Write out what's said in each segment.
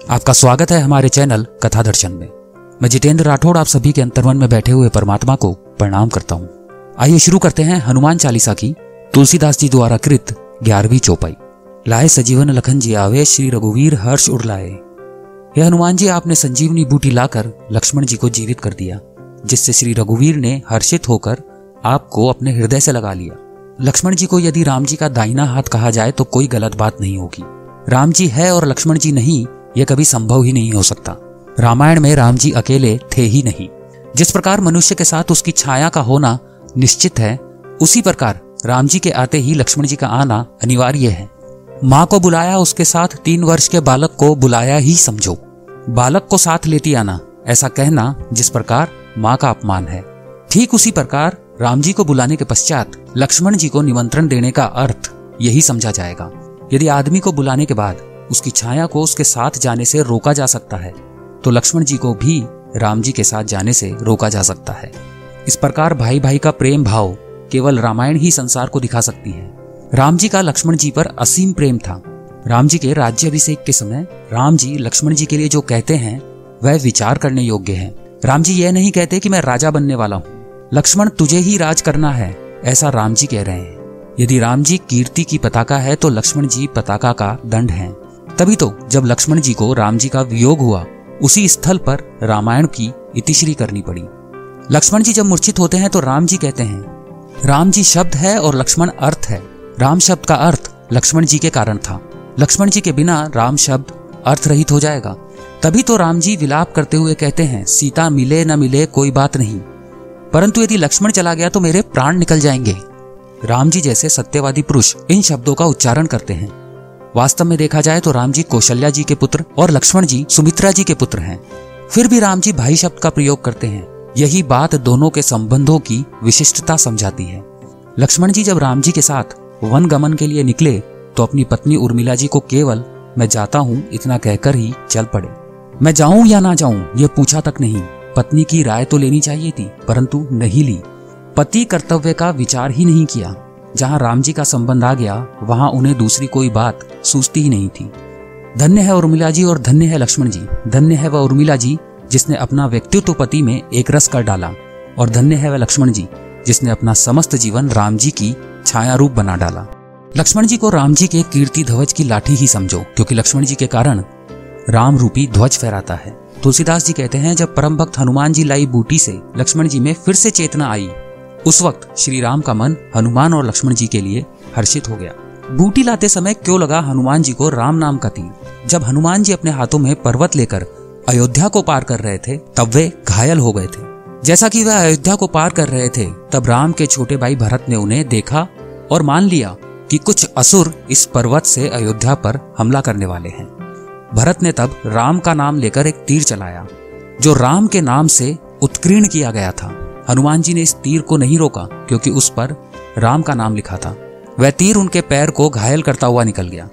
आपका स्वागत है हमारे चैनल कथा दर्शन में। मैं जितेंद्र राठौड़ आप सभी के अंतर्मन में बैठे हुए परमात्मा को प्रणाम करता हूँ। आइए शुरू करते हैं हनुमान चालीसा की तुलसीदास जी द्वारा कृत ग्यारहवीं चौपाई। लाए सजीवन लखन जी आवे, श्री रघुवीर हर्ष उड़लाए यह हनुमान जी, आपने संजीवनी बूटी लाकर लक्ष्मण जी को जीवित कर दिया, जिससे श्री रघुवीर ने हर्षित होकर आपको अपने हृदय से लगा लिया। लक्ष्मण जी को यदि राम जी का दाहिना हाथ कहा जाए तो कोई गलत बात नहीं होगी। राम जी है और लक्ष्मण जी नहीं यह कभी संभव ही नहीं हो सकता। रामायण में राम जी अकेले थे ही नहीं। जिस प्रकार मनुष्य के साथ उसकी छाया का होना निश्चित है, उसी प्रकार राम जी के आते ही लक्ष्मण जी का आना अनिवार्य है। माँ को बुलाया, उसके साथ तीन वर्ष के बालक को बुलाया ही समझो। बालक को साथ लेती आना, ऐसा कहना जिस प्रकार माँ का अपमान है। ठीक उसी प्रकार राम जी को बुलाने के पश्चात लक्ष्मण जी को निमंत्रण देने का अर्थ यही समझा जाएगा। यदि आदमी को बुलाने के बाद उसकी छाया को उसके साथ जाने से रोका जा सकता है। तो लक्ष्मण जी को भी राम जी के साथ जाने से रोका जा सकता है। इस प्रकार भाई भाई का प्रेम भाव केवल रामायण ही संसार को दिखा सकती है। राम जी का लक्ष्मण जी पर असीम प्रेम था। राम जी के राज्य अभिषेक के समय राम जी लक्ष्मण जी के लिए जो कहते हैं, वह विचार करने योग्य है। राम जी यह नहीं कहते कि मैं राजा बनने वाला हूँ। लक्ष्मण, तुझे ही राज करना है, ऐसा राम जी कह रहे हैं। यदि राम जी कीर्ति की पताका है तो लक्ष्मण जी पताका का दंड है। तभी तो जब लक्ष्मण जी को राम जी का वियोग हुआ, उसी स्थल पर रामायण की इतिश्री करनी पड़ी। लक्ष्मण जी जब मूर्छित होते हैं तो राम जी कहते हैं, राम जी शब्द है और लक्ष्मण अर्थ है। राम शब्द का अर्थ लक्ष्मण जी के कारण था। लक्ष्मण जी के बिना राम शब्द अर्थ रहित हो जाएगा। तभी तो राम जी विलाप करते हुए कहते हैं, सीता मिले न मिले कोई बात नहीं। परंतु यदि लक्ष्मण चला गया तो मेरे प्राण निकल जाएँगे। राम जी जैसे सत्यवादी पुरुष इन शब्दों का उच्चारण करते हैं। वास्तव में देखा जाए तो राम जी कौशल्या जी के पुत्र और लक्ष्मण जी सुमित्रा जी के पुत्र हैं। फिर भी राम जी भाई शब्द का प्रयोग करते हैं। यही बात दोनों के संबंधों की विशिष्टता समझाती है। लक्ष्मण जी जब राम जी के साथ वन गमन के लिए निकले तो अपनी पत्नी उर्मिला जी को केवल, मैं जाता हूँ, इतना कहकर ही चल पड़े। मैं जाऊँ या ना जाऊँ, ये पूछा तक नहीं। पत्नी की राय तो लेनी चाहिए थी, परंतु नहीं ली। पति कर्तव्य का विचार ही नहीं किया। जहाँ राम जी का संबंध आ गया, वहाँ उन्हें दूसरी कोई बात सूझती ही नहीं थी। धन्य है उर्मिला जी और धन्य है लक्ष्मण जी। धन्य है वह उर्मिला जी, जिसने अपना व्यक्तित्व पति में एक रस कर डाला। और धन्य है वह लक्ष्मण जी, जिसने अपना समस्त जीवन राम जी की छाया रूप बना डाला। लक्ष्मण जी को राम जी के कीर्ति ध्वज की लाठी ही समझो, क्योंकि लक्ष्मण जी के कारण राम रूपी ध्वज फहराता है। तुलसीदास जी कहते हैं, जब परम भक्त हनुमान जी लाई बूटी से, लक्ष्मण जी में फिर से चेतना आई। उस वक्त श्री राम का मन हनुमान और लक्ष्मण जी के लिए हर्षित हो गया। बूटी लाते समय क्यों लगा हनुमान जी को राम नाम का तीर? जब हनुमान जी अपने हाथों में पर्वत लेकर अयोध्या को पार कर रहे थे, तब वे घायल हो गए थे। जैसा कि वह अयोध्या को पार कर रहे थे, तब राम के छोटे भाई भरत ने उन्हें देखा और मान लिया कि कुछ असुर इस पर्वत से अयोध्या पर हमला करने वाले हैं। भरत ने तब राम का नाम लेकर एक तीर चलाया, जो राम के नाम से उत्कीर्ण किया गया था। हनुमान जी ने इस तीर को नहीं रोका, क्योंकि उस पर राम का नाम लिखा था। वह तीर उनके पैर को घायल करता हुआ निकल गया।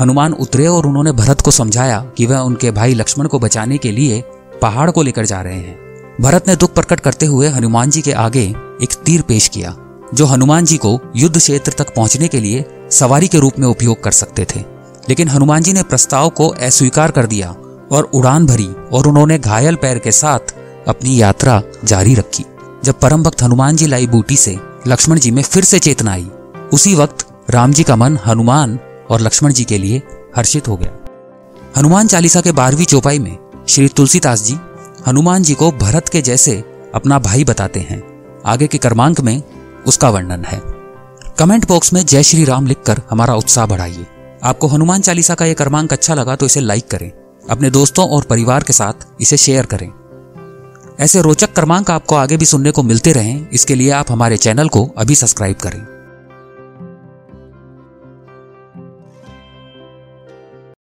हनुमान उतरे और उन्होंने भरत को समझाया कि वह उनके भाई लक्ष्मण को बचाने के लिए पहाड़ को लेकर जा रहे हैं। भरत ने दुख प्रकट करते हुए हनुमान जी के आगे एक तीर पेश किया, जो हनुमान जी को युद्ध क्षेत्र तक पहुँचने के लिए सवारी के रूप में उपयोग कर सकते थे। लेकिन हनुमान जी ने प्रस्ताव को अस्वीकार कर दिया और उड़ान भरी और उन्होंने घायल पैर के साथ अपनी यात्रा जारी रखी। जब परम भक्त हनुमान जी लाई बूटी से लक्ष्मण जी में फिर से चेतना आई, उसी वक्त राम जी का मन हनुमान और लक्ष्मण जी के लिए हर्षित हो गया। हनुमान चालीसा के बारहवीं चौपाई में श्री तुलसीदास जी हनुमान जी को भरत के जैसे अपना भाई बताते हैं। आगे के क्रमांक में उसका वर्णन है। कमेंट बॉक्स में जय श्री राम लिखकर हमारा उत्साह बढ़ाइए। आपको हनुमान चालीसा का यह क्रमांक अच्छा लगा तो इसे लाइक करें। अपने दोस्तों और परिवार के साथ इसे शेयर करें। ऐसे रोचक क्रमांक आपको आगे भी सुनने को मिलते रहें। इसके लिए आप हमारे चैनल को अभी सब्सक्राइब करें।